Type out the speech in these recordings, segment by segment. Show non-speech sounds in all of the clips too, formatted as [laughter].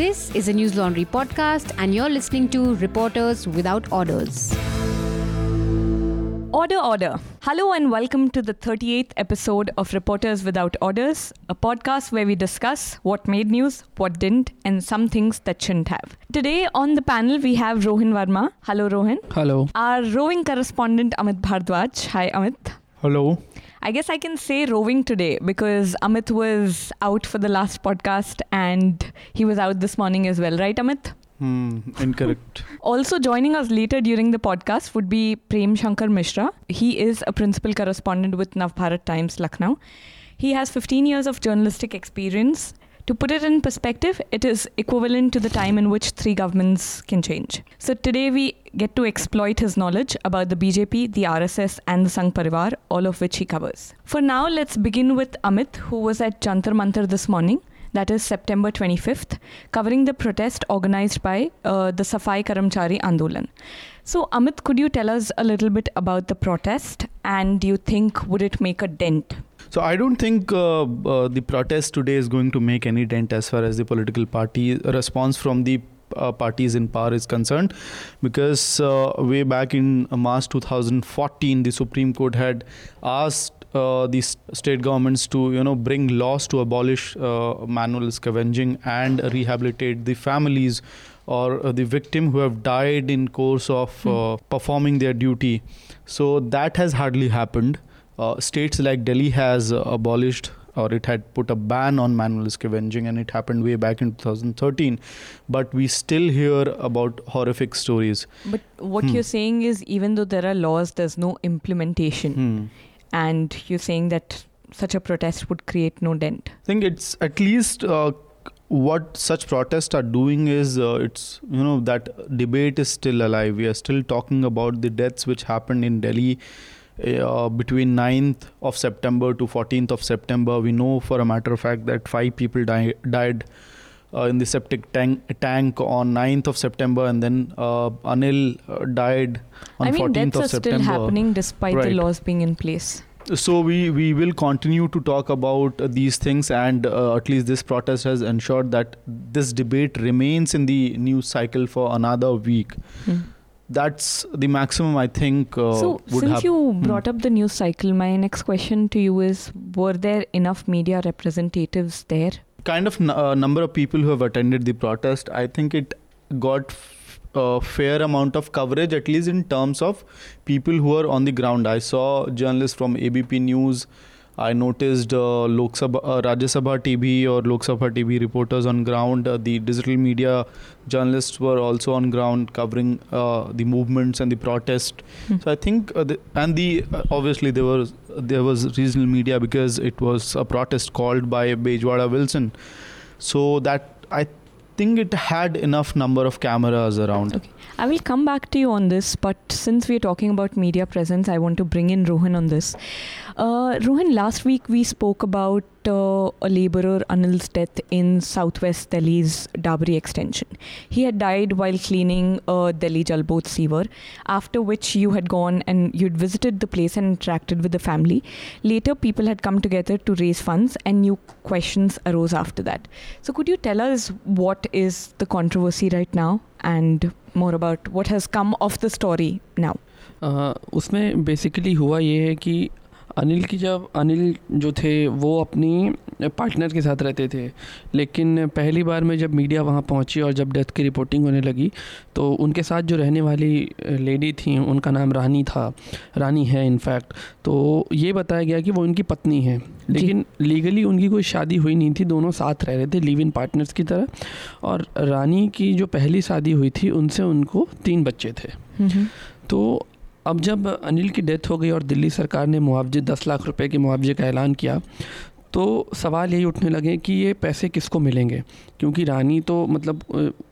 This is a News Laundry podcast, and you're listening to Reporters Without Orders. Order, order. Hello, and welcome to the 38th episode of Reporters Without Orders, a podcast where we discuss what made news, what didn't, and some things that shouldn't have. Today on the panel, we have Rohin Varma. Hello, Rohin. Hello. Our roving correspondent, Amit Bhardwaj. Hi, Amit. Hello. I guess I can say roving today because Amit was out for the last podcast and he was out this morning as well, right, Amit? Hmm, incorrect. [laughs] Also joining us later during the podcast would be Prem Shankar Mishra. He is a principal correspondent with Navbharat Times, Lucknow. He has 15 years of journalistic experience. To put it in perspective, it is equivalent to the time in which three governments can change. So today we get to exploit his knowledge about the BJP, the RSS, and the Sangh Parivar, all of which he covers. For now, let's begin with Amit, who was at Jantar Mantar this morning that is September 25th, covering the protest organized by uh, the Safai Karamchari Andolan. So, Amit, could you tell us a little bit about the protest and do you think would it make a dent? So I don't think uh, uh, the protest today is going to make any dent as far as the political party response from the uh, parties in power is concerned because uh, way back in March 2014 the Supreme Court had asked uh, the state governments to you know bring laws to abolish uh, manual scavenging and rehabilitate the families or uh, the victim who have died in course of mm. performing their duty so that has hardly happened states like delhi has abolished or it had put a ban on manual scavenging and it happened way back in 2013 but we still hear about horrific stories but what hmm. you're saying is even though there are laws there's no implementation hmm and you're saying that such a protest would create no dent. I think it's at least uh, what such protests are doing is uh, it's you know that debate is still alive. We are still talking about the deaths which happened in Delhi. Uh, between 9th of September to 14th of September, we know for a matter of fact that five people di- died uh, in the septic tank, tank on 9th of September, and then uh, Anil uh, died on I mean, 14th of September. still happening despite right. the laws being in place. So we, we will continue to talk about these things, and uh, at least this protest has ensured that this debate remains in the news cycle for another week. Hmm that's the maximum I think. Uh, so, since you hmm. brought up the news cycle, my next question to you is: Were there enough media representatives there? kind of n- uh, number of people who have attended the protest, I think it got a uh, fair amount of coverage, at least in terms of people who are on the ground. I saw journalists from ABP News, I noticed uh, Lok Sabha, uh, Rajya Sabha TV or Lok Sabha TV reporters on ground. Uh, the digital media journalists were also on ground covering uh, the movements and the protest. Hmm. So I think, uh, the, and the obviously there was there was regional media because it was a protest called by Bejwada Wilson. So that I think it had enough number of cameras around. Okay. I will come back to you on this, but since we're talking about media presence, I want to bring in Rohan on this. Uh, Rohan, last week we spoke about uh, a laborer Anil's death in southwest Delhi's Dabri extension. He had died while cleaning a Delhi Jalbot sewer, after which you had gone and you'd visited the place and interacted with the family. Later, people had come together to raise funds, and new questions arose after that. So, could you tell us what is the controversy right now and more about what has come of the story now? Uh, उसमें basically हुआ ये है कि अनिल की जब अनिल जो थे वो अपनी पार्टनर के साथ रहते थे। लेकिन पहली बार में जब मीडिया वहाँ पहुँची और जब डेथ की रिपोर्टिंग होने लगी तो उनके साथ जो रहने वाली लेडी थी उनका नाम रानी था। रानी है इनफैक्ट तो ये बताया गया कि वो उनकी पत्नी है। लेकिन लीगली उनकी कोई शादी हुई नहीं थी दोनों साथ रह रहे थे लिव इन पार्टनर्स की तरह। और रानी की जो पहली शादी हुई थी उनसे उनको तीन बच्चे थे। तो अब जब अनिल की डेथ हो गई और दिल्ली सरकार ने मुआवजे, दस लाख रुपए के मुआवजे का ऐलान किया तो सवाल यही उठने लगे कि ये पैसे किसको मिलेंगे? क्योंकि रानी तो मतलब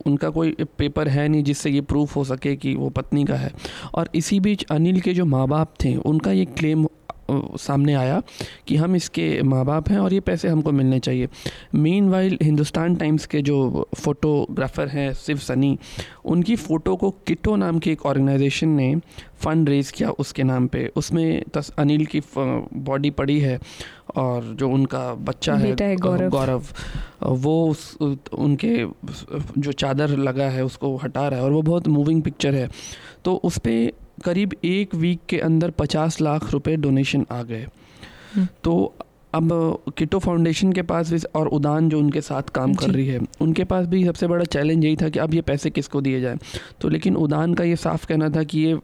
उनका कोई पेपर है नहीं जिससे ये प्रूफ हो सके कि वो पत्नी का है। और इसी बीच अनिल के जो माँ बाप थे, उनका ये क्लेम सामने आया कि हम इसके माँ बाप हैं और ये पैसे हमको मिलने चाहिए। मेन वाइल हिंदुस्तान टाइम्स के जो फोटोग्राफ़र हैं शिव सनी उनकी फ़ोटो को किटो नाम की एक ऑर्गेनाइजेशन ने फ़ंड रेज़ किया उसके नाम पे। उसमें तस अनिल की बॉडी पड़ी है और जो उनका बच्चा है, है गौरव। गौरव वो उस उनके जो चादर लगा है उसको हटा रहा है और वो बहुत मूविंग पिक्चर है। तो उस पर करीब एक वीक के अंदर पचास लाख रुपए डोनेशन आ गए हम्म। तो अब किटो फाउंडेशन के पास भी और उदान जो उनके साथ काम कर रही है उनके पास भी सबसे बड़ा चैलेंज यही था कि अब ये पैसे किसको दिए जाए। तो लेकिन उदान का ये साफ़ कहना था कि ये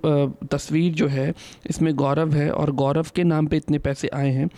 तस्वीर जो है इसमें गौरव है और गौरव के नाम पे इतने पैसे आए हैं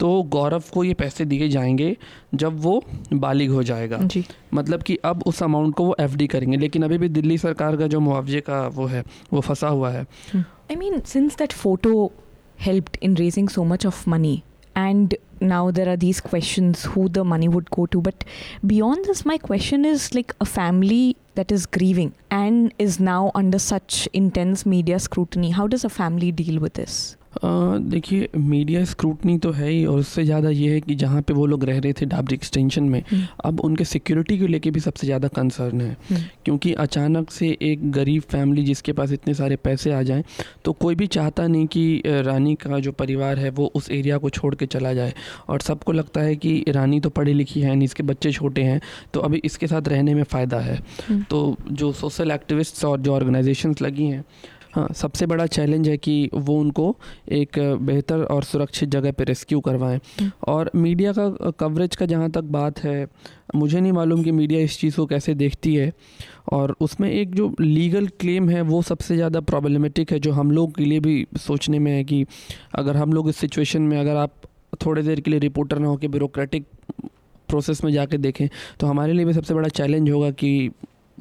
तो गौरव को ये पैसे दिए जाएँगे जब वो बालिग हो जाएगा। जी। मतलब कि अब उस अमाउंट को वो एफडी करेंगे लेकिन अभी भी दिल्ली सरकार का जो मुआवजे का वो है वो फंसा हुआ है। I mean since that photo helped in raising so much of money and now there are these questions who the money would go to. But beyond this my question is like a family that is grieving and is now under such intense media scrutiny how does a family deal with this देखिए media scrutiny तो है ही और उससे ज़्यादा ये है कि जहाँ पे वो लोग रह रहे थे डाबरी एक्सटेंशन में हम्म। अब उनके सिक्योरिटी को लेके भी सबसे ज़्यादा कंसर्न है हम्म। क्योंकि अचानक से एक गरीब फैमिली जिसके पास इतने सारे पैसे आ जाएँ तो कोई भी चाहता नहीं कि रानी का जो परिवार है वो उस एरिया को छोड़ के चला जाए और सबको लगता है कि रानी तो पढ़ी लिखी है इसके बच्चे छोटे हैं तो अभी इसके साथ रहने में फ़ायदा है हम्म। तो जो सोशल एक्टिविस्ट्स और जो ऑर्गेनाइजेशंस लगी हैं हाँ सबसे बड़ा चैलेंज है कि वो उनको एक बेहतर और सुरक्षित जगह पे रेस्क्यू करवाएँ। हम्म। और मीडिया का कवरेज का जहाँ तक बात है मुझे नहीं मालूम कि मीडिया इस चीज़ को कैसे देखती है। और उसमें एक जो लीगल क्लेम है वो सबसे ज़्यादा प्रॉब्लमेटिक है जो हम लोग के लिए भी सोचने में है कि अगर हम लोग इस सिचुएशन में अगर आप थोड़ी देर के लिए रिपोर्टर ना हो के ब्यूरोक्रेटिक प्रोसेस में जाके देखें तो हमारे लिए भी सबसे बड़ा चैलेंज होगा कि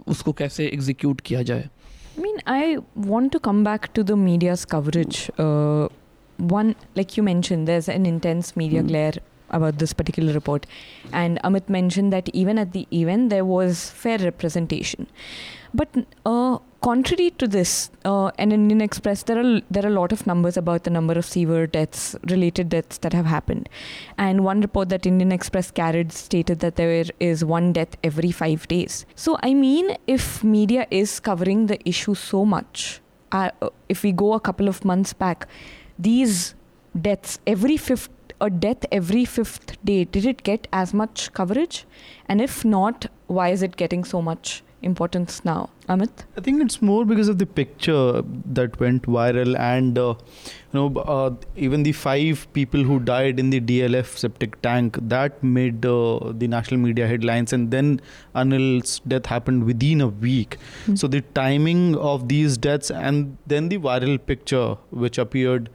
उसको कैसे एग्जीक्यूट किया जाए। I mean, I want to come back to the media's coverage. Uh, one, like you mentioned, there's an intense media mm. glare about this particular report. And Amit mentioned that even at the event, there was fair representation. But uh, contrary to this, uh, and in Indian Express, there are there are a lot of numbers about the number of severe deaths, related deaths that have happened. And one report that Indian Express carried stated that there is one death every five days. So I mean, if media is covering the issue so much, uh, if we go a couple of months back, these deaths every fifth a death every fifth day did it get as much coverage and if not why is it getting so much importance now. Amit? I think it's more because of the picture that went viral and uh, you know uh, even the five people who died in the DLF septic tank that made uh, the national media headlines and then Anil's death happened within a week. Mm. So the timing of these deaths and then the viral picture which appeared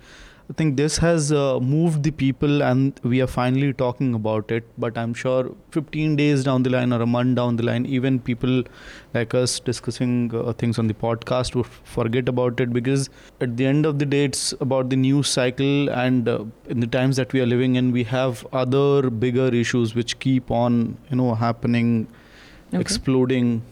I think this has uh, moved the people, and we are finally talking about it. But I'm sure 15 days down the line or a month down the line, even people like us discussing uh, things on the podcast would forget about it because at the end of the day, it's about the news cycle. And uh, in the times that we are living in, we have other bigger issues which keep on, you know, happening, okay. exploding.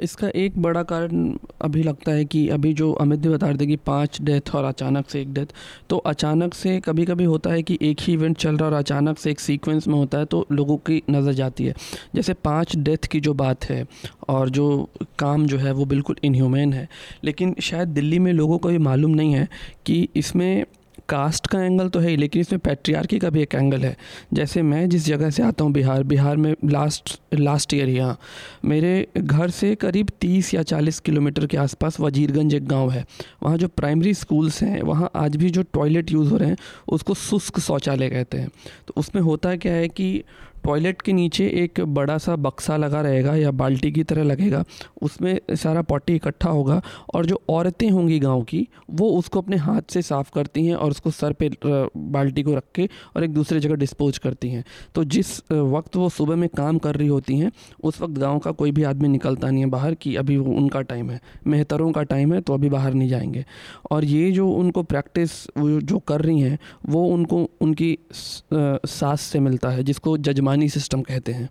इसका एक बड़ा कारण अभी लगता है कि अभी जो अमित ने बता रहे थे कि पाँच डेथ और अचानक से एक डेथ तो अचानक से कभी कभी होता है कि एक ही इवेंट चल रहा है और अचानक से एक सीक्वेंस में होता है तो लोगों की नज़र जाती है। जैसे पाँच डेथ की जो बात है और जो काम जो है वो बिल्कुल इनह्यूमैन है, लेकिन शायद दिल्ली में लोगों को ये मालूम नहीं है कि इसमें कास्ट का एंगल तो है ही, लेकिन इसमें पैट्रियार्की का भी एक एंगल है। जैसे मैं जिस जगह से आता हूँ बिहार बिहार में लास्ट लास्ट ईयर यहाँ, मेरे घर से करीब तीस या चालीस किलोमीटर के आसपास वजीरगंज एक गाँव है। वहाँ जो प्राइमरी स्कूल्स हैं, वहाँ आज भी जो टॉयलेट यूज़ हो रहे हैं, उसको शुष्क शौचालय कहते हैं। तो उसमें होता क्या है कि टॉयलेट के नीचे एक बड़ा सा बक्सा लगा रहेगा या बाल्टी की तरह लगेगा, उसमें सारा पॉटी इकट्ठा होगा और जो औरतें होंगी गाँव की, वो उसको अपने हाथ से साफ़ करती हैं और उसको सर पे बाल्टी को रख के और एक दूसरे जगह डिस्पोज करती हैं। तो जिस वक्त वो सुबह में काम कर रही होती हैं, उस वक्त गाँव का कोई भी आदमी निकलता नहीं है। बाहर कि अभी वो उनका टाइम है, मेहतरों का टाइम है तो अभी बाहर नहीं जाएँगे। और ये जो उनको प्रैक्टिस जो कर रही हैं, वो उनको, उनकी सास से मिलता है, जिसको जजमान बेईमानी सिस्टम कहते हैं।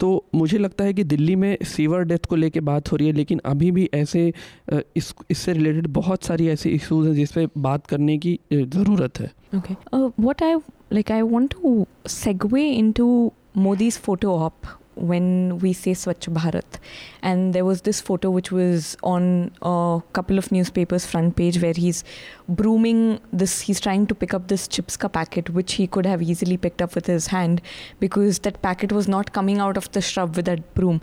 तो मुझे लगता है कि दिल्ली में सीवर डेथ को लेके बात हो रही है, लेकिन अभी भी ऐसे इस, इससे रिलेटेड बहुत सारी ऐसे इश्यूज़ हैं जिस पर बात करने की ज़रूरत है। Okay what I like I want to segue into Modi's photo op when we say Swachh Bharat. And there was this photo which was on a couple of newspapers' front page where he's brooming this, he's trying to pick up this chips ka packet, which he could have easily picked up with his hand because that packet was not coming out of the shrub with that broom.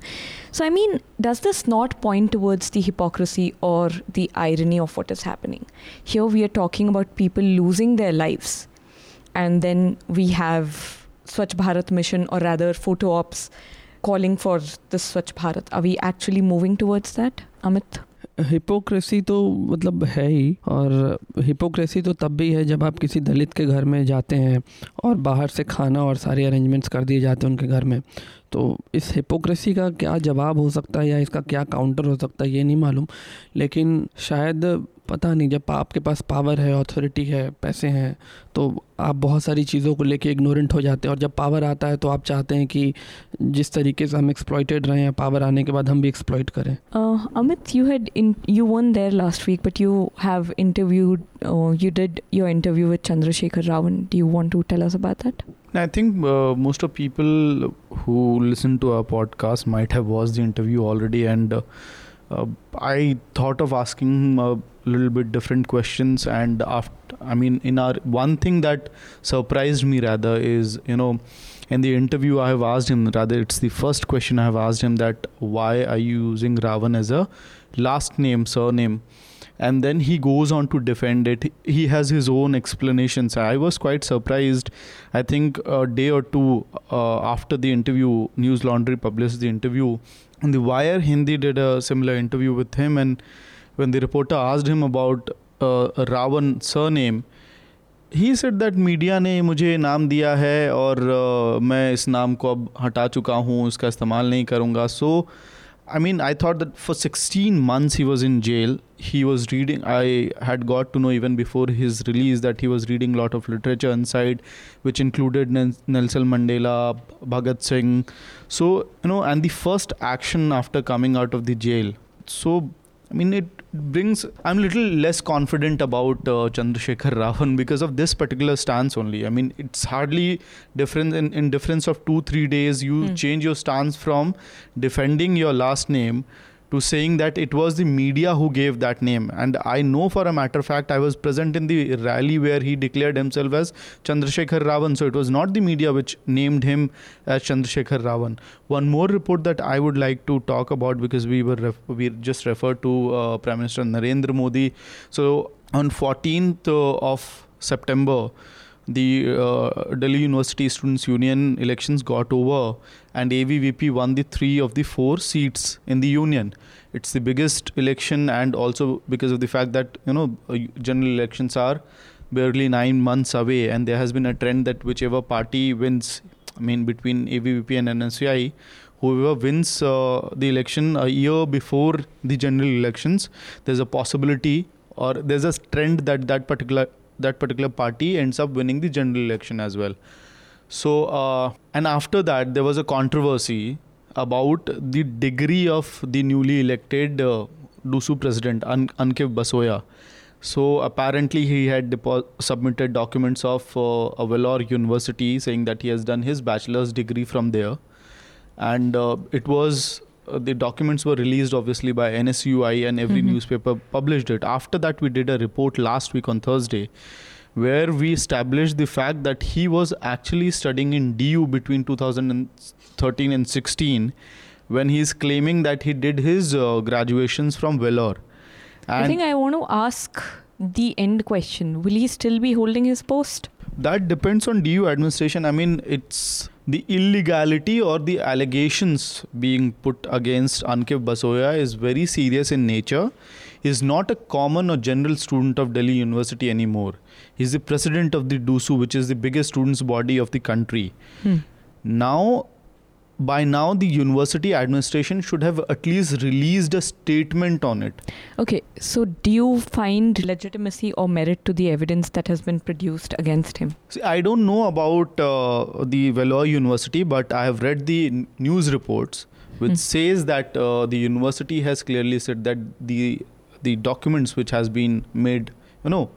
So, I mean, does this not point towards the hypocrisy or the irony of what is happening? Here we are talking about people losing their lives, and then we have Swachh Bharat mission, or rather, photo ops calling for this Swachh Bharat? Are we actually moving towards that, Amit? Hypocrisy तो मतलब है ही और hypocrisy तो तब भी है जब आप किसी दलित के घर में जाते हैं और बाहर से खाना और सारे अरेंजमेंट्स कर दिए जाते हैं उनके घर में तो इस हिपोक्रेसी का क्या जवाब हो सकता है या इसका क्या काउंटर हो सकता है ये नहीं मालूम लेकिन शायद पता नहीं जब आपके पास पावर है अथॉरिटी है पैसे हैं तो आप बहुत सारी चीज़ों को लेके इग्नोरेंट हो जाते हैं। और जब पावर आता है तो आप चाहते हैं कि जिस तरीके से हम एक्सप्लॉयटेड रहे हैं पावर आने के बाद हम भी एक्सप्लॉयट करें। Amit you had you one there last week but you have interviewed you did your interview with Chandrashekhar Ravan do you want to tell us about that I think uh, most of people who listen to our podcast might have watched the interview already, and uh, uh, I thought of asking a little bit different questions. And after, I mean, in our one thing that surprised me rather is, you know, in the interview I have asked him, rather it's the first question I have asked him that why are you using Ravan as a last name, surname? and then he goes on to defend it he has his own explanations i was quite surprised i think a day or two uh, after the interview news laundry published the interview and the wire hindi did a similar interview with him and when the reporter asked him about uh, ravan surname he said that media ने मुझे नाम दिया है और uh, मैं इस नाम को अब हटा चुका हूँ उसका इस्तेमाल नहीं करूँगा so so, I mean, I thought that for 16 months he was in jail. He was reading. I had got to know even before his release that he was reading a lot of literature inside, which included Nelson Mandela, Bhagat Singh. So you know, and the first action after coming out of the jail. So I mean, it brings. I'm a little less confident about uh, Chandrasekhar Ravan because of this particular stance only. I mean, it's hardly different in, in difference of two three days. You mm. change your stance from defending your last name to saying that it was the media who gave that name. And I know for a matter of fact, I was present in the rally where he declared himself as Chandrasekhar Ravan. So it was not the media which named him as Chandrasekhar Ravan. One more report that I would like to talk about because we were ref- we just referred to uh, Prime Minister Narendra Modi. So on 14th of September, the uh, Delhi University Students Union elections got over, and AVVP won the three of the four seats in the union. It's the biggest election, and also because of the fact that you know uh, general elections are barely nine months away, and there has been a trend that whichever party wins, I mean between AVVP and NSCI, whoever wins uh, the election a year before the general elections, there's a possibility or there's a trend that that particular that particular party ends up winning the general election as well. So, uh, and after that, there was a controversy about the degree of the newly elected uh, DUSU president, An- Ankev Basoya. So apparently he had depo- submitted documents of uh, a Vellore University saying that he has done his bachelor's degree from there, and uh, it was uh, the documents were released obviously by NSUI and every mm-hmm. newspaper published it. After that, we did a report last week on Thursday where we established the fact that he was actually studying in DU between 2013 and 16 when he's claiming that he did his uh, graduations from Vellore. I think I want to ask the end question Will he still be holding his post? That depends on DU administration. I mean, it's the illegality or the allegations being put against Ankev Basoya is very serious in nature. He is not a common or general student of Delhi University anymore. He is the president of the DUSU, which is the biggest students' body of the country. Hmm. Now, by now the university administration should have at least released a statement on it. Okay, so do you find legitimacy or merit to the evidence that has been produced against him? See, I don't know about uh, the Vellore University, but I have read the n- news reports, which Hmm. says that uh, the university has clearly said that the the documents which has been made, you know,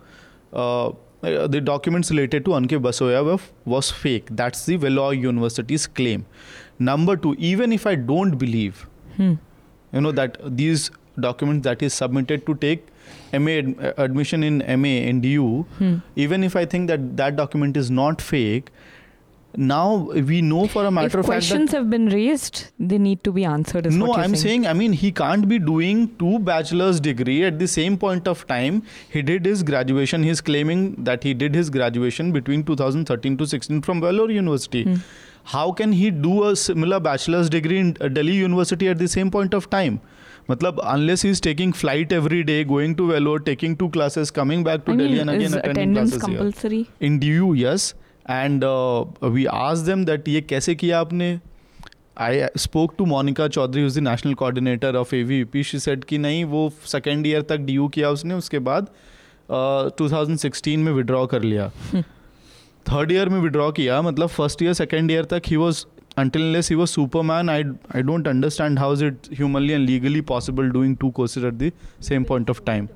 uh, uh, the documents related to Anke Basoya were, was fake. That's the Vellore University's claim. Number two, even if I don't believe, Hmm. you know, that these documents that is submitted to take MA ad- admission in MA in DU, Hmm. even if I think that that document is not fake, now we know for a matter if of fact If questions have been raised, they need to be answered. No, I'm saying. saying I mean he can't be doing two bachelor's degree at the same point of time. He did his graduation. He's claiming that he did his graduation between 2013 to 16 from Vellore University. Hmm. How can he do a similar bachelor's degree in Delhi University at the same point of time मतलब unless he is taking flight every day going to Vellore taking to classes coming back to Delhi and again in D U yes and we आज them that ये कैसे किया आपने? I spoke to Monika Chaudhary who's the national coordinator of A B V P she said कि नहीं वो second year तक D U किया उसने। उसके बाद टू थाउज़ेंड सिक्सटीन में विड्रॉ कर लिया. [laughs] थर्ड ईयर में विड्रॉ किया मतलब फ़र्स्ट ईयर सेकेंड ईयर तक he was until less he was Superman I I don't understand how is it humanly and legally possible doing two courses at the same point of time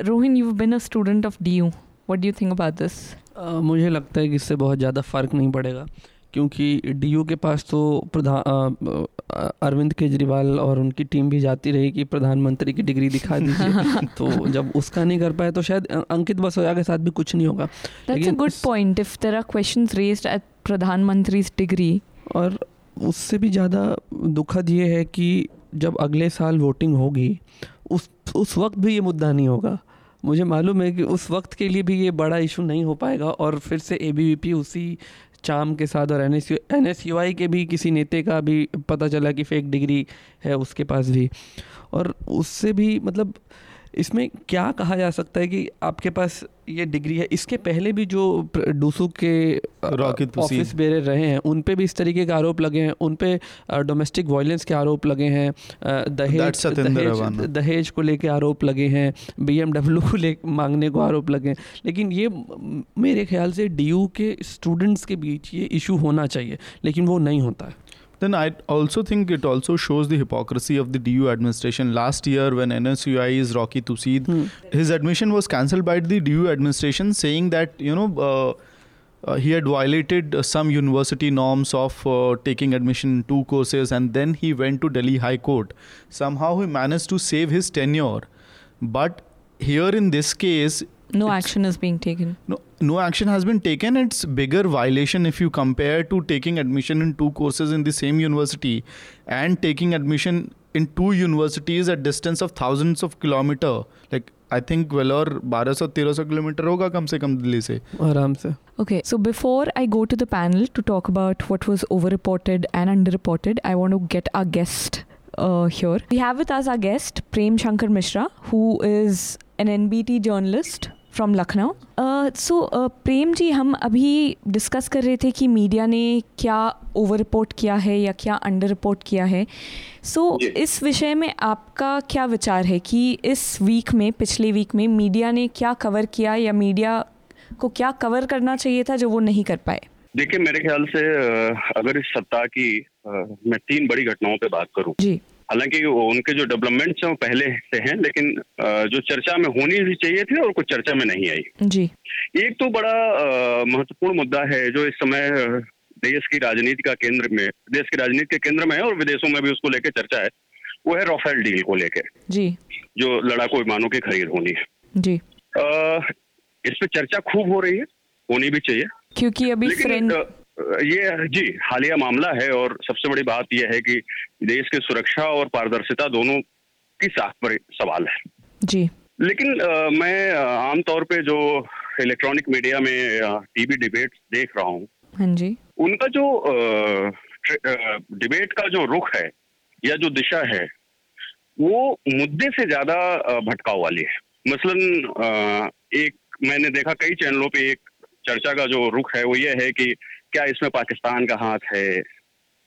Rohin you been a student of D U what do think about this मुझे लगता है कि इससे बहुत ज़्यादा फ़र्क नहीं पड़ेगा। क्योंकि डीयू के पास तो प्रधान अरविंद केजरीवाल और उनकी टीम भी जाती रही कि प्रधानमंत्री की डिग्री दिखा दीजिए। [laughs] तो जब उसका नहीं कर पाए तो शायद अंकित बसोया के साथ भी कुछ नहीं होगा. If there are questions raised at Pradhan Mantri's degree, और उससे भी ज़्यादा दुखद ये है कि जब अगले साल वोटिंग होगी उस उस वक्त भी ये मुद्दा नहीं होगा। मुझे मालूम है कि उस वक्त के लिए भी ये बड़ा इशू नहीं हो पाएगा और फिर से एबीवीपी उसी चाम के साथ और N S N S U I के भी किसी नेता का भी पता चला कि फेक डिग्री है, उसके पास भी। और उससे भी मतलब इसमें क्या कहा जा सकता है कि आपके पास ये डिग्री है। इसके पहले भी जो डूसू के ऑफ़िस बेरे रहे हैं उन पे भी इस तरीके के आरोप लगे हैं। उन पे डोमेस्टिक वायलेंस के आरोप लगे हैं। दहेज दहेज। दहेज को लेके आरोप लगे हैं। बीएमडब्ल्यू को ले मांगने को आरोप लगे हैं। लेकिन ये मेरे ख्याल से डीयू के स्टूडेंट्स के बीच ये इशू होना चाहिए लेकिन वो नहीं होता है। Then I also think it also shows the hypocrisy of the DU administration. Last year, when NSUI's Rocky Tusid, Hmm. his admission was cancelled by the DU administration, saying that you know uh, uh, he had violated uh, some university norms of uh, taking admission in two courses, and then he went to Delhi High Court. Somehow he managed to save his tenure, but here in this case, no It's- action is being taken. no, no action has been taken. It's bigger violation if you compare to taking admission in two courses in the same university and taking admission in two universities at distance of thousands of kilometer. Like I think Vellore 1200-1300 kilometre होगा कम से कम दिल्ली से. आराम से Okay, so before I go to the panel to talk about what was overreported and underreported, I want to get our guest uh, here. We have with us our guest, Prem Shankar Mishra, who is an NBT journalist from Lucknow. Uh, uh, प्रेम जी हम अभी discuss कर रहे थे कि media ने क्या over report किया है या क्या अंडर रिपोर्ट किया है सो जी। इस विषय में आपका क्या विचार है कि इस वीक में पिछले वीक में मीडिया ने क्या कवर किया या मीडिया को क्या कवर करना चाहिए था जो वो नहीं कर पाए देखिए मेरे ख्याल से अगर इस सप्ताह की मैं तीन बड़ी घटनाओं पे बात करूँ। जी। हालाँकि उनके जो डेवलपमेंट्स हैं वो पहले से हैं लेकिन जो चर्चा में होनी भी चाहिए थी और कुछ चर्चा में नहीं आई। जी। एक तो बड़ा महत्वपूर्ण मुद्दा है जो इस समय देश की राजनीति का केंद्र में देश की राजनीति के केंद्र में है और विदेशों में भी उसको लेकर चर्चा है वो है राफेल डील को लेकर जी। जो लड़ाकू विमानों की खरीद होनी है। जी। अ, इस पे चर्चा खूब हो रही है होनी भी चाहिए। क्योंकि अभी फ्रेंड ये जी हालिया मामला है और सबसे बड़ी बात यह है कि देश की सुरक्षा और पारदर्शिता दोनों की साख पर सवाल है। जी। लेकिन अ, मैं आमतौर पे जो इलेक्ट्रॉनिक मीडिया में टीवी डिबेट देख रहा हूँ हाँ जी। उनका जो डिबेट का जो रुख है या जो दिशा है वो मुद्दे से ज़्यादा भटकाव वाली है। मसलन एक मैंने देखा कई चैनलों पे एक चर्चा का जो रुख है वो ये है कि क्या इसमें पाकिस्तान का हाथ है?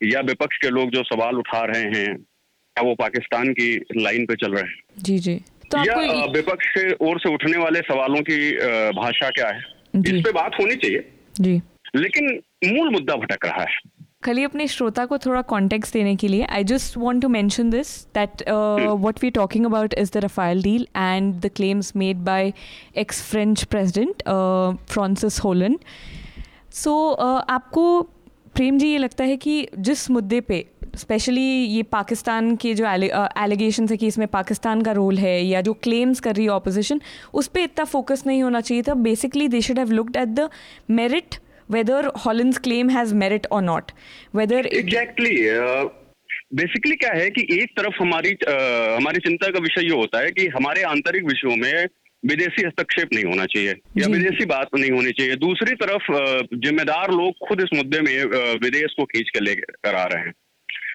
या विपक्ष के लोग जो सवाल उठा रहे हैं क्या वो पाकिस्तान की लाइन पे चल रहे हैं? जी जी। तो या विपक्ष के ओर से उठने वाले सवालों की भाषा क्या है? इस पे बात होनी चाहिए। जी। लेकिन मूल मुद्दा भटक रहा है। खाली अपने श्रोता को थोड़ा कॉन्टेक्स्ट देने के लिए I just want to mention this that what we talking about is the Rafale deal and the claims made by ex French president Francis Hollande so आपको प्रेम जी ये लगता है कि जिस मुद्दे पे स्पेशली ये पाकिस्तान के जो एलिगेशन है कि इसमें पाकिस्तान का रोल है या जो क्लेम्स कर रही है ऑपोजिशन उस पर इतना फोकस नहीं होना चाहिए था. Basically they should have looked at the merit whether Holland's claim has merit or not. Whether it, exactly basically क्या है कि एक तरफ़ हमारी अ, हमारी चिंता का विषय ये होता है कि हमारे आंतरिक विषयों में विदेशी हस्तक्षेप नहीं होना चाहिए या विदेशी बात नहीं होनी चाहिए। दूसरी तरफ़ जिम्मेदार लोग खुद इस मुद्दे में विदेश को खींच के लेकर आ रहे हैं।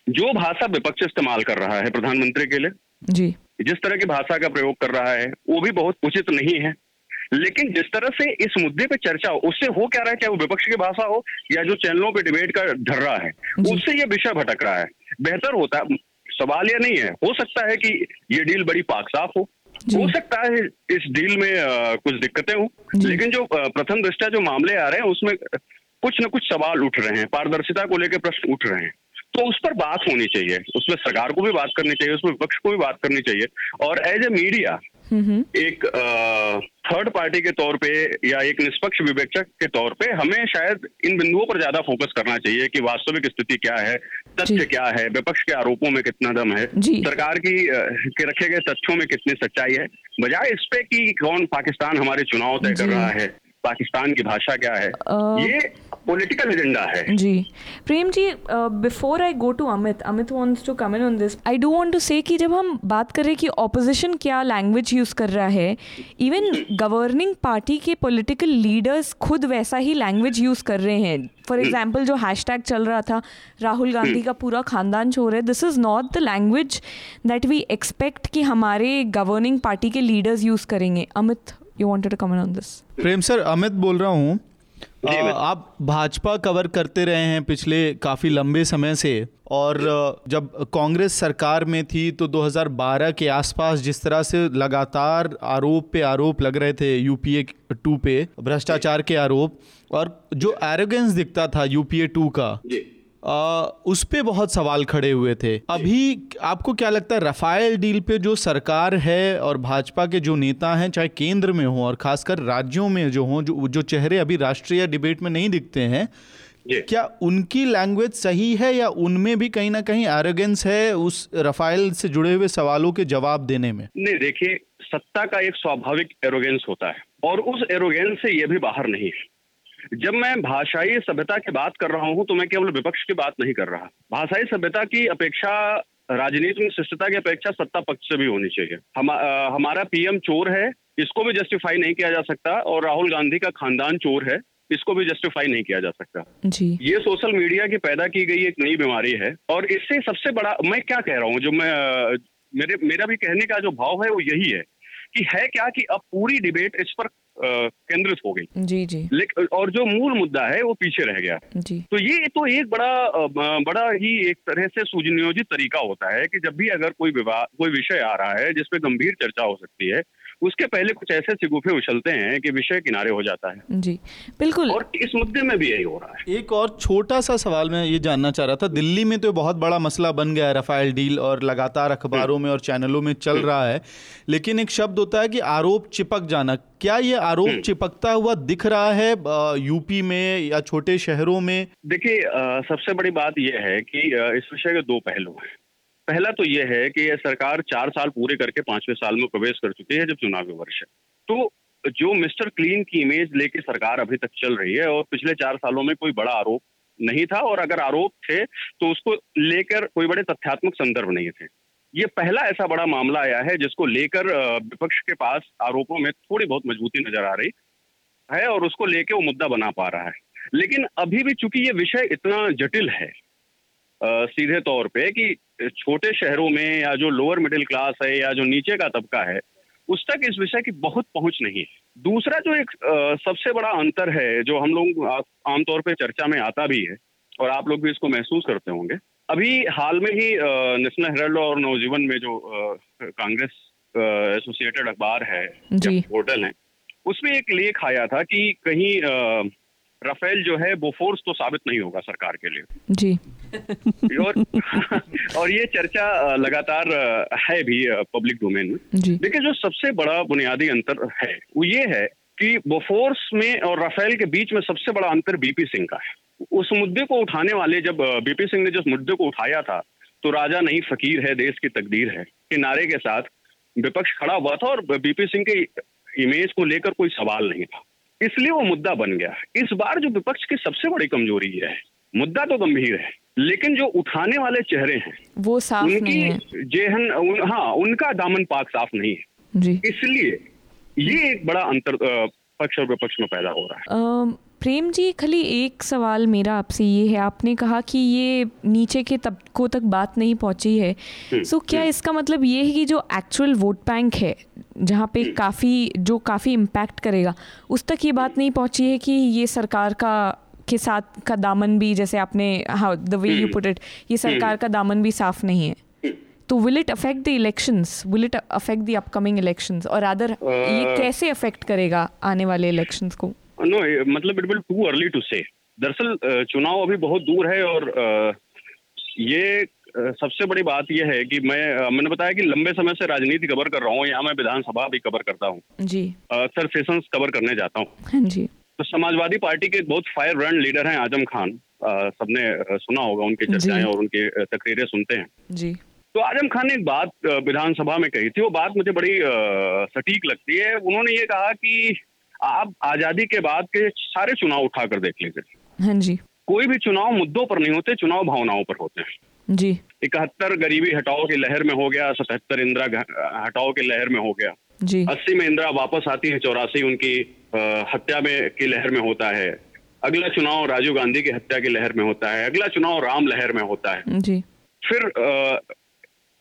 जो भाषा विपक्ष इस्तेमाल कर रहा है प्रधानमंत्री के लिए जी। जिस तरह की भाषा का प्रयोग कर रहा है वो भी बहुत उचित नहीं है। लेकिन जिस तरह से इस मुद्दे पे चर्चा हो उससे हो क्या रहा है? चाहे वो विपक्ष की भाषा हो या जो चैनलों पे डिबेट का ढर रहा है उससे ये विषय भटक रहा है। बेहतर होता है सवाल यह नहीं है हो सकता है कि ये डील बड़ी पाक साफ़ हो। हो सकता है इस डील में अ, कुछ दिक्कतें हो लेकिन जो प्रथम दृष्टया जो मामले आ रहे हैं उसमें कुछ न कुछ सवाल उठ रहे हैं पारदर्शिता को लेकर प्रश्न उठ रहे हैं। तो उस पर बात होनी चाहिए उसमें सरकार को भी बात करनी चाहिए उसमें विपक्ष को भी बात करनी चाहिए। और एज ए मीडिया एक थर्ड पार्टी के तौर पे या एक निष्पक्ष विवेचक के तौर पे हमें शायद इन बिंदुओं पर ज़्यादा फोकस करना चाहिए कि वास्तविक स्थिति क्या है तथ्य क्या है विपक्ष के आरोपों में कितना दम है सरकार की के रखे गए तथ्यों में कितनी सच्चाई है बजाय इस पे कि कौन पाकिस्तान हमारे चुनाव तय कर रहा है। पाकिस्तान की भाषा क्या है? अ, ये पॉलिटिकल एजेंडा है। जी। Prem ji before I go to Amit Amit wants to come in on this I do want to say कि जब हम बात कर रहे हैं कि ऑपोजिशन क्या लैंग्वेज यूज़ कर रहा है इवन गवर्निंग पार्टी के पॉलिटिकल लीडर्स खुद वैसा ही लैंग्वेज यूज़ कर रहे हैं। फॉर एग्ज़ाम्पल जो हैशटैग चल रहा था राहुल गांधी का पूरा खानदान चोर है this is not the language that we expect कि हमारे गवर्निंग पार्टी के लीडर्स यूज़ करेंगे। Amit you wanted to comment on this Prem sir Amit बोल रहा हूँ। आप भाजपा कवर करते रहे हैं पिछले काफ़ी लंबे समय से और जब कांग्रेस सरकार में थी तो 2012 के आसपास जिस तरह से लगातार आरोप पे आरोप लग रहे थे यूपीए टू पे भ्रष्टाचार के आरोप और जो एरोगेंस दिखता था यूपीए टू का। जी। आ, उस पे बहुत सवाल खड़े हुए थे। अभी आपको क्या लगता है रफाइल डील पे जो सरकार है और भाजपा के जो नेता हैं चाहे केंद्र में हो और खासकर राज्यों में जो हों जो जो चेहरे अभी राष्ट्रीय डिबेट में नहीं दिखते हैं क्या उनकी लैंग्वेज सही है या उनमें भी कहीं ना कहीं एरोगेंस है उस रफाइल से जुड़े हुए सवालों के जवाब देने में? नहीं देखिए सत्ता का एक स्वाभाविक एरोगेंस होता है और उस एरोगेंस से ये भी बाहर नहीं है। जब मैं भाषाई सभ्यता की बात कर रहा हूँ तो मैं केवल विपक्ष की बात नहीं कर रहा। भाषाई सभ्यता की अपेक्षा राजनीति में शिष्टता की अपेक्षा सत्ता पक्ष से भी होनी चाहिए। हम अ, हमारा पीएम चोर है इसको भी जस्टिफाई नहीं किया जा सकता और राहुल गांधी का खानदान चोर है इसको भी जस्टिफाई नहीं किया जा सकता। जी। ये सोशल मीडिया की पैदा की गई एक नई बीमारी है और इससे सबसे बड़ा मैं क्या कह रहा हूँ जो मैं मेरे मेरा भी कहने का जो भाव है वो यही है कि है क्या कि अब पूरी डिबेट इस पर केंद्रित हो गई। जी जी। लेकिन और जो मूल मुद्दा है वो पीछे रह गया। जी। तो ये तो एक बड़ा बड़ा ही एक तरह से सुनियोजित तरीका होता है कि जब भी अगर कोई विवाद कोई विषय आ रहा है जिसपे गंभीर चर्चा हो सकती है उसके पहले कुछ ऐसे सिगुफे उछलते हैं कि विषय किनारे हो जाता है। जी बिल्कुल। और इस मुद्दे में भी यही हो रहा है। एक और छोटा सा सवाल मैं ये जानना चाह रहा था दिल्ली में तो बहुत बड़ा मसला बन गया है रफाइल डील और लगातार अखबारों में और चैनलों में चल रहा है लेकिन एक शब्द होता है कि आरोप चिपक जाना क्या ये आरोप चिपकता हुआ दिख रहा है यूपी में या छोटे शहरों में? देखिए सबसे बड़ी बात यह है कि इस विषय के दो पहलू हैं। पहला तो यह है कि यह सरकार चार साल पूरे करके पाँचवें साल में प्रवेश कर चुकी है जब चुनावी वर्ष है। तो जो मिस्टर क्लीन की इमेज लेके सरकार अभी तक चल रही है और पिछले चार सालों में कोई बड़ा आरोप नहीं था और अगर आरोप थे तो उसको लेकर कोई बड़े तथ्यात्मक संदर्भ नहीं थे। ये पहला ऐसा बड़ा मामला आया है जिसको लेकर विपक्ष के पास आरोपों में थोड़ी बहुत मजबूती नज़र आ रही है और उसको लेके वो मुद्दा बना पा रहा है। लेकिन अभी भी चूँकि ये विषय इतना जटिल है अ, सीधे तौर पे कि छोटे शहरों में या जो लोअर मिडिल क्लास है या जो नीचे का तबका है उस तक इस विषय की बहुत पहुँच नहीं है। दूसरा जो एक अ, सबसे बड़ा अंतर है जो हम लोग आमतौर पे चर्चा में आता भी है और आप लोग भी इसको महसूस करते होंगे अभी हाल में ही नेशनल हेरल्ड और नवजीवन में जो कांग्रेस एसोसिएटेड अखबार है पोर्टल है उसमें एक लेख आया था कि कहीं आ, राफेल जो है वो फोर्स तो साबित नहीं होगा सरकार के लिए। जी। और [laughs] और ये चर्चा लगातार है भी पब्लिक डोमेन में। देखिए जो सबसे बड़ा बुनियादी अंतर है वो ये है कि बोफोर्स में और राफेल के बीच में सबसे बड़ा अंतर बीपी सिंह का है। उस मुद्दे को उठाने वाले जब बीपी सिंह ने जिस मुद्दे को उठाया था तो राजा नहीं फकीर है देश की तकदीर है। के नारे के साथ विपक्ष खड़ा हुआ था और बीपी सिंह के इमेज को लेकर कोई सवाल नहीं था। इसलिए वो मुद्दा बन गया। इस बार जो विपक्ष की सबसे बड़ी कमज़ोरी ये है मुद्दा तो गंभीर है। लेकिन जो उठाने वाले चेहरे हैं वो साफ़ उनकी नहीं है। जेहन उन, हाँ उनका दामन पाक साफ़ नहीं है। जी। इसलिए ये एक बड़ा अंतर पक्ष और विपक्ष में पैदा हो रहा है। प्रेम जी खाली एक सवाल मेरा आपसे ये है। आपने कहा कि ये नीचे के तबकों तक बात नहीं पहुँची है। सो हम्म, so, क्या हम्म। इसका मतलब ये है कि जो एक्चुअल वोट बैंक है जहाँ पे हम्म। काफ़ी जो काफ़ी इम्पैक्ट करेगा उस तक ये बात नहीं पहुँची है कि ये सरकार का के साथ का दामन भी जैसे आपने हाँ the way you put it ये सरकार का दामन भी साफ़ नहीं है। तो will it affect the elections will it affect the upcoming elections और अदर ये कैसे अफेक्ट करेगा आने वाले इलेक्शंस को? नो मतलब it will too early to say दरअसल चुनाव अभी बहुत दूर है और ये सबसे बड़ी बात यह है कि मैं मैंने बताया कि लंबे समय से राजनीति कवर कर रहा हूँ। यहाँ मैं विधानसभा भी कवर करता हूँ। जी। अक्सर सेशंस कवर करने जाता हूँ। हाँ जी। तो समाजवादी पार्टी के बहुत फायर ब्रांड लीडर हैं आज़म खान। सबने सुना होगा उनकी चर्चाएँ और उनकी तकरीरें सुनते हैं। जी। तो आज़म खान ने एक बात विधानसभा में कही थी। वो बात मुझे बड़ी सटीक लगती है। उन्होंने ये कहा कि आप आज़ादी के बाद के सारे चुनाव उठाकर देख लीजिए। हाँ जी। कोई भी चुनाव मुद्दों पर नहीं होते चुनाव भावनाओं पर होते हैं। जी। इकहत्तर गरीबी हटाओ की लहर में हो गया सतहत्तर इंदिरा हटाओ की लहर में हो गया। जी। अस्सी में इंदिरा वापस आती है चौरासी उनकी हत्या में की लहर में होता है। अगला चुनाव राजीव गांधी की हत्या की लहर में होता है। अगला चुनाव राम लहर में होता है। जी। फिर आ,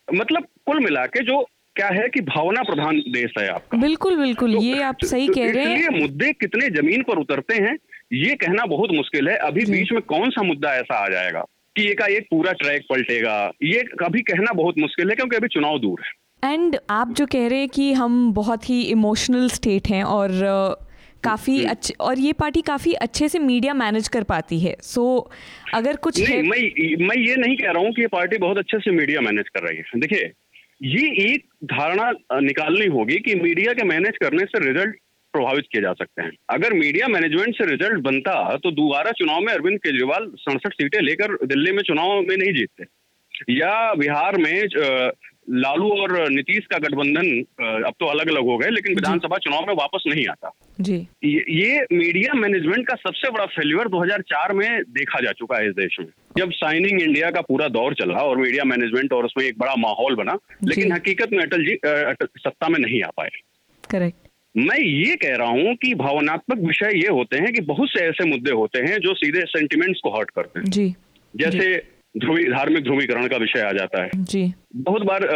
मतलब कुल मिला के जो क्या है कि भावना प्रधान देश है आपका। बिल्कुल बिल्कुल तो, ये आप सही तो कह रहे हैं। मुद्दे कितने ज़मीन पर उतरते हैं ये कहना बहुत मुश्किल है। अभी बीच में कौन सा मुद्दा ऐसा आ जाएगा कि एक एक पूरा ट्रैक पलटेगा ये अभी कहना बहुत मुश्किल है क्योंकि अभी चुनाव दूर है। एंड आप जो कह रहे हैं कि हम बहुत ही इमोशनल स्टेट हैं और काफ़ी अच्छे और ये पार्टी काफ़ी अच्छे से मीडिया मैनेज कर पाती है। सो so, अगर कुछ नहीं है... मैं मैं ये नहीं कह रहा हूँ कि ये पार्टी बहुत अच्छे से मीडिया मैनेज कर रही है। देखिए ये एक धारणा निकालनी होगी कि मीडिया के मैनेज करने से रिज़ल्ट प्रभावित किए जा सकते हैं। अगर मीडिया मैनेजमेंट से रिज़ल्ट बनता तो दोबारा चुनाव में अरविंद केजरीवाल सड़सठ सीटें लेकर दिल्ली में चुनाव में नहीं जीतते। या बिहार में लालू और नीतीश का गठबंधन अब तो अलग अलग हो गए लेकिन विधानसभा चुनाव में वापस नहीं आता। जी। ये मीडिया मैनेजमेंट का सबसे बड़ा फेल्यूर 2004 में देखा जा चुका है इस देश में। जब साइनिंग इंडिया का पूरा दौर चला और मीडिया मैनेजमेंट और उसमें एक बड़ा माहौल बना लेकिन हकीकत में अटल जी सत्ता में नहीं आ पाए। करेक्ट। मैं ये कह रहा हूँ कि भावनात्मक विषय ये होते हैं कि बहुत से ऐसे मुद्दे होते हैं जो सीधे सेंटिमेंट्स को हर्ट करते हैं। जी। जैसे ध्रुवी धार्मिक ध्रुवीकरण का विषय आ जाता है। जी। बहुत बार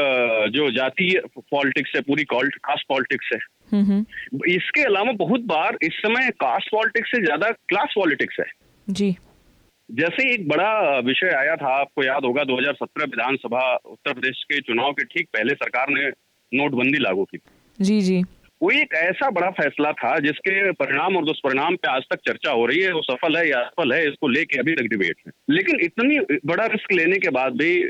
जो जातीय पॉलिटिक्स है पूरी कास्ट पॉलिटिक्स है। इसके अलावा बहुत बार इस समय कास्ट पॉलिटिक्स से ज़्यादा क्लास पॉलिटिक्स है। जी। जैसे एक बड़ा विषय आया था आपको याद होगा 2017 विधानसभा उत्तर प्रदेश के चुनाव के ठीक पहले सरकार ने नोटबंदी लागू की। जी जी। वो एक ऐसा बड़ा फैसला था जिसके परिणाम और दुष्परिणाम पे आज तक चर्चा हो रही है, वो सफल है या असफल है, इसको लेके अभी तक डिबेट है। लेकिन इतनी बड़ा रिस्क लेने के बाद भी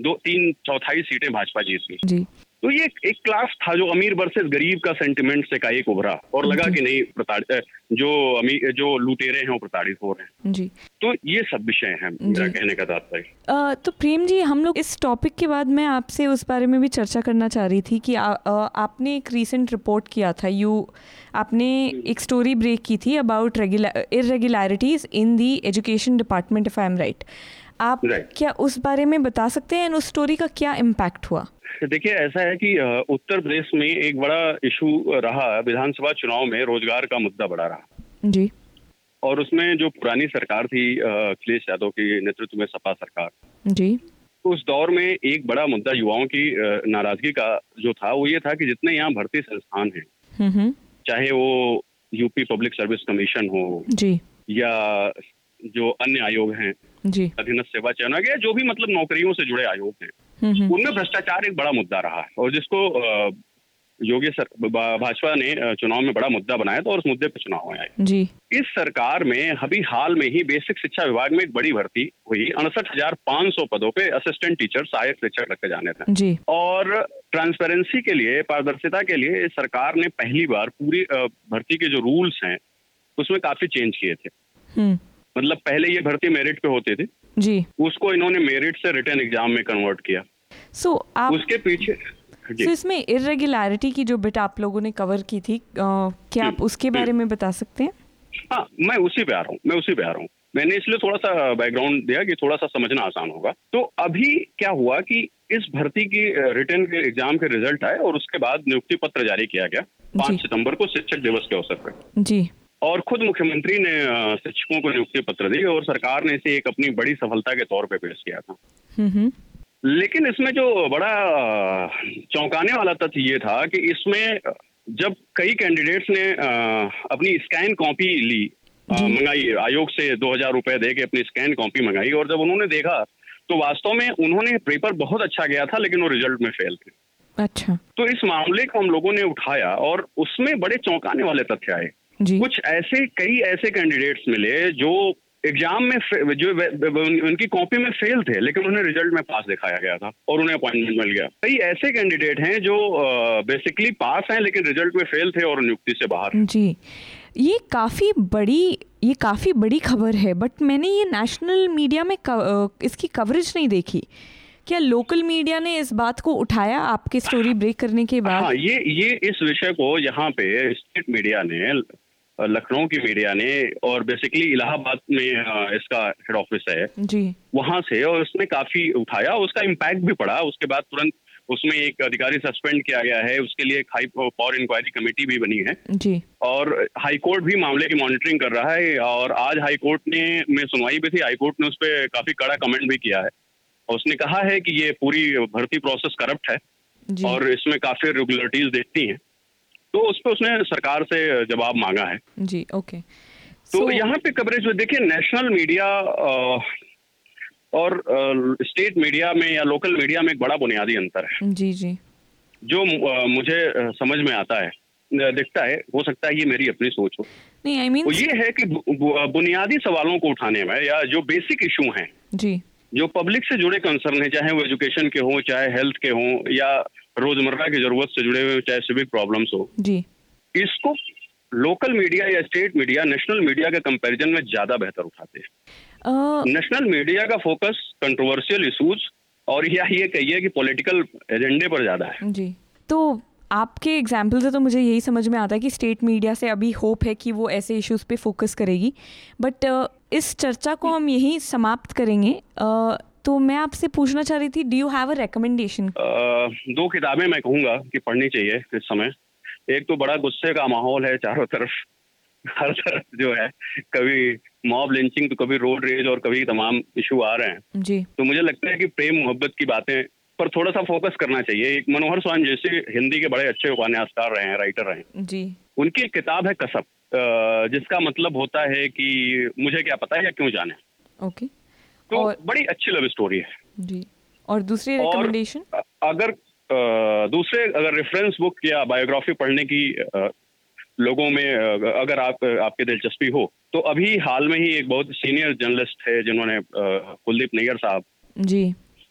दो, तीन चौथाई सीटें भाजपा जीत गई। तो ये एक क्लास था जो अमीर वर्सेस गरीब का सेंटिमेंट से का एक उभरा और लगा कि नहीं प्रताड़ित जो अमीर जो लुटेरे हैं वो प्रताड़ित हो रहे हैं। जी। तो ये सब विषय हैं मेरा कहने का तात्पर्य। तो प्रेम जी हम लोग इस टॉपिक के बाद मैं आपसे उस बारे में भी चर्चा करना चाह रही थी कि आ, आ, आपने एक रीसेंट रिपोर्ट किया था यू आपने एक स्टोरी ब्रेक की थी about irregularities in the education department if I am right आप right. क्या उस बारे में बता सकते हैं? उस स्टोरी का क्या इम्पैक्ट हुआ? देखिए ऐसा है कि उत्तर प्रदेश में एक बड़ा इशू रहा विधानसभा चुनाव में रोज़गार का मुद्दा बड़ा रहा। जी। और उसमें जो पुरानी सरकार थी अखिलेश यादव के नेतृत्व में सपा सरकार जी। उस दौर में एक बड़ा मुद्दा युवाओं की नाराज़गी का जो था वो ये था कि जितने यहाँ भर्ती संस्थान हैं चाहे वो यूपी पब्लिक सर्विस कमीशन हो जी। या जो अन्य आयोग हैं जी। अधीनस्थ सेवा चयन आयोग या जो भी मतलब नौकरियों से जुड़े आयोग हैं हम्म हम्म, उनमें भ्रष्टाचार एक बड़ा मुद्दा रहा है और जिसको योगी सर भाजपा ने चुनाव में बड़ा मुद्दा बनाया था और उस मुद्दे पर चुनाव है। जी। इस सरकार में अभी हाल में ही बेसिक शिक्षा विभाग में एक बड़ी भर्ती हुई। अड़सठ हज़ार पाँच सौ पदों पे असिस्टेंट टीचर सहायक शिक्षक रखे जाने थे। जी। और ट्रांसपेरेंसी के लिए पारदर्शिता के लिए सरकार ने पहली बार पूरी भर्ती के जो रूल्स हैं उसमें काफ़ी चेंज किए थे। हम्म। मतलब पहले ये भर्ती मेरिट पे होती थी। जी। उसको इन्होंने मेरिट से रिटर्न एग्ज़ाम में कन्वर्ट किया। सो आप उसके पीछे सो इसमें इरेगुलरिटी की जो बिट आप लोगों ने कवर की थी क्या आप उसके बारे में बता सकते हैं? हाँ मैं उसी पे आ रहा हूँ मैं उसी पे आ रहा हूँ। मैंने इसलिए थोड़ा सा बैकग्राउंड दिया कि थोड़ा सा समझना आसान होगा। तो अभी क्या हुआ कि इस भर्ती की रिटर्न के एग्ज़ाम के रिज़ल्ट आए और उसके बाद नियुक्ति पत्र जारी किया गया। पाँच सितंबर को शिक्षक दिवस के अवसर पर। जी। और खुद मुख्यमंत्री ने शिक्षकों को नियुक्ति पत्र दी और सरकार ने इसे एक अपनी बड़ी सफलता के तौर पे पेश किया था। हम्म हम्म। लेकिन इसमें जो बड़ा चौंकाने वाला तथ्य ये था कि इसमें जब कई कैंडिडेट्स ने अपनी स्कैन कॉपी ली मंगाई आयोग से दो हज़ार रुपए दे के अपनी स्कैन कॉपी मंगाई और जब उन्होंने देखा तो वास्तव में उन्होंने पेपर बहुत अच्छा गया था लेकिन वो रिज़ल्ट में फेल थे। अच्छा। तो इस मामले को हम लोगों ने उठाया और उसमें बड़े चौंकाने वाले तथ्य आए। जी। कुछ ऐसे कई ऐसे कैंडिडेट्स मिले जो एग्ज़ाम में जो उनकी कॉपी में फेल थे लेकिन उन्हें रिज़ल्ट में पास दिखाया गया था और उन्हें अपॉइंटमेंट मिल गया। कई ऐसे कैंडिडेट हैं जो बेसिकली पास हैं लेकिन रिज़ल्ट में फेल थे और नियुक्ति से बाहर जी। ये काफ़ी बड़ी ये काफ़ी बड़ी खबर है बट मैंने ये नेशनल मीडिया में कव, इसकी कवरेज नहीं देखी। क्या लोकल मीडिया ने इस बात को उठाया आपके स्टोरी ब्रेक करने के हाँ बाद ये ये इस विषय को यहाँ पे स्टेट मीडिया ने लखनऊ की मीडिया ने और बेसिकली इलाहाबाद में इसका हेड ऑफ़िस है। जी। वहाँ से और उसने काफ़ी उठाया उसका इम्पैक्ट भी पड़ा। उसके बाद तुरंत उसमें एक अधिकारी सस्पेंड किया गया है। उसके लिए एक हाई पावर इंक्वायरी कमेटी भी बनी है। जी। और हाई कोर्ट भी मामले की मॉनिटरिंग कर रहा है और आज हाई कोर्ट ने में सुनवाई भी थी। हाई कोर्ट ने उस पर काफ़ी कड़ा कमेंट भी किया है। और उसने कहा है कि ये पूरी भर्ती प्रोसेस करप्ट है और इसमें काफ़ी रेगुलरिटीज देखती हैं। तो उस पर उसने सरकार से जवाब मांगा है। जी ओके तो So- यहाँ पे कवरेज में देखिए नेशनल मीडिया और स्टेट मीडिया में या लोकल मीडिया में एक बड़ा बुनियादी अंतर है। जी जी। जो मुझे समझ में आता है दिखता है हो सकता है ये मेरी अपनी सोच हो। नहीं आई I मीन वो ये है कि बुनियादी सवालों को उठाने में या जो बेसिक इशू हैं जी। जो पब्लिक से जुड़े कंसर्न है चाहे वो एजुकेशन के हों चाहे हेल्थ के हों या रोज़मर्रा की ज़रूरत से जुड़े हुए चाहे सिविक प्रॉब्लम्स हो। जी। इसको लोकल मीडिया या स्टेट मीडिया नेशनल मीडिया के कंपैरिजन में ज़्यादा बेहतर उठाते हैं। नेशनल मीडिया का फोकस कंट्रोवर्शियल इश्यूज़ और या ये कहिए कि पॉलिटिकल एजेंडे पर ज़्यादा है। जी। तो आपके एग्ज़ाम्पल से तो मुझे यही समझ में आता है कि स्टेट मीडिया से अभी होप है कि वो ऐसे इश्यूज़ पे फोकस करेगी। बट इस चर्चा को हम यहीं समाप्त करेंगे। तो मैं आपसे पूछना चाह रही थी do you have a recommendation दो किताबें मैं कहूँगा कि पढ़नी चाहिए इस समय। एक तो बड़ा गुस्से का माहौल है चारों तरफ़। हर तरफ़ जो है कभी मॉब लिंचिंग तो कभी रोड रेज और कभी तमाम इशू आ रहे हैं। जी। तो मुझे लगता है कि प्रेम मोहब्बत की बातें पर थोड़ा सा फोकस करना चाहिए। एक मनोहर स्वामी जैसे हिंदी के बड़े अच्छे उपन्यासकार रहे हैं राइटर रहे हैं। जी। उनकी एक किताब है कसब जिसका मतलब होता है कि मुझे क्या पता है या क्यों जाने। ओके। तो और बड़ी अच्छी लव स्टोरी है। जी। और दूसरी रिकमेंडेशन अगर दूसरे अगर रेफरेंस बुक या बायोग्राफी पढ़ने की लोगों में अगर आप आपकी दिलचस्पी हो तो अभी हाल में ही एक बहुत सीनियर जर्नलिस्ट है जिन्होंने कुलदीप नैयर साहब। जी।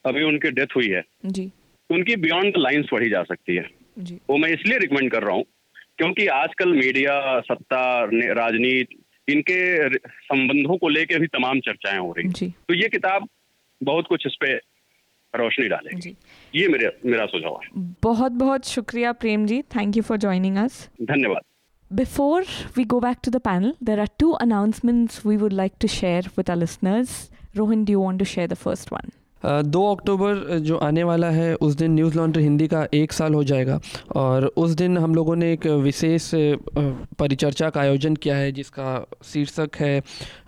अभी उनकी डेथ हुई है। जी। उनकी बियॉन्ड द लाइंस पढ़ी जा सकती है। जी। वो मैं इसलिए रिकमेंड कर रहा हूँ क्योंकि आजकल मीडिया सत्ता राजनीति इनके संबंधों को लेकर भी तमाम चर्चाएँ हो रही हैं। तो ये किताब बहुत कुछ इस पे रोशनी डाले ये मेरे, मेरा सुझाव है। बहुत बहुत शुक्रिया Prem ji. Thank you for joining us धन्यवाद। Before we go back to panel there are two announcement we would like to share with Rohan do want to share the first one दो अक्टूबर जो आने वाला है, उस दिन news laundry Hindi का एक साल हो जाएगा। और उस दिन हम लोगों ने एक विशेष परिचर्चा का आयोजन किया है, जिसका शीर्षक है,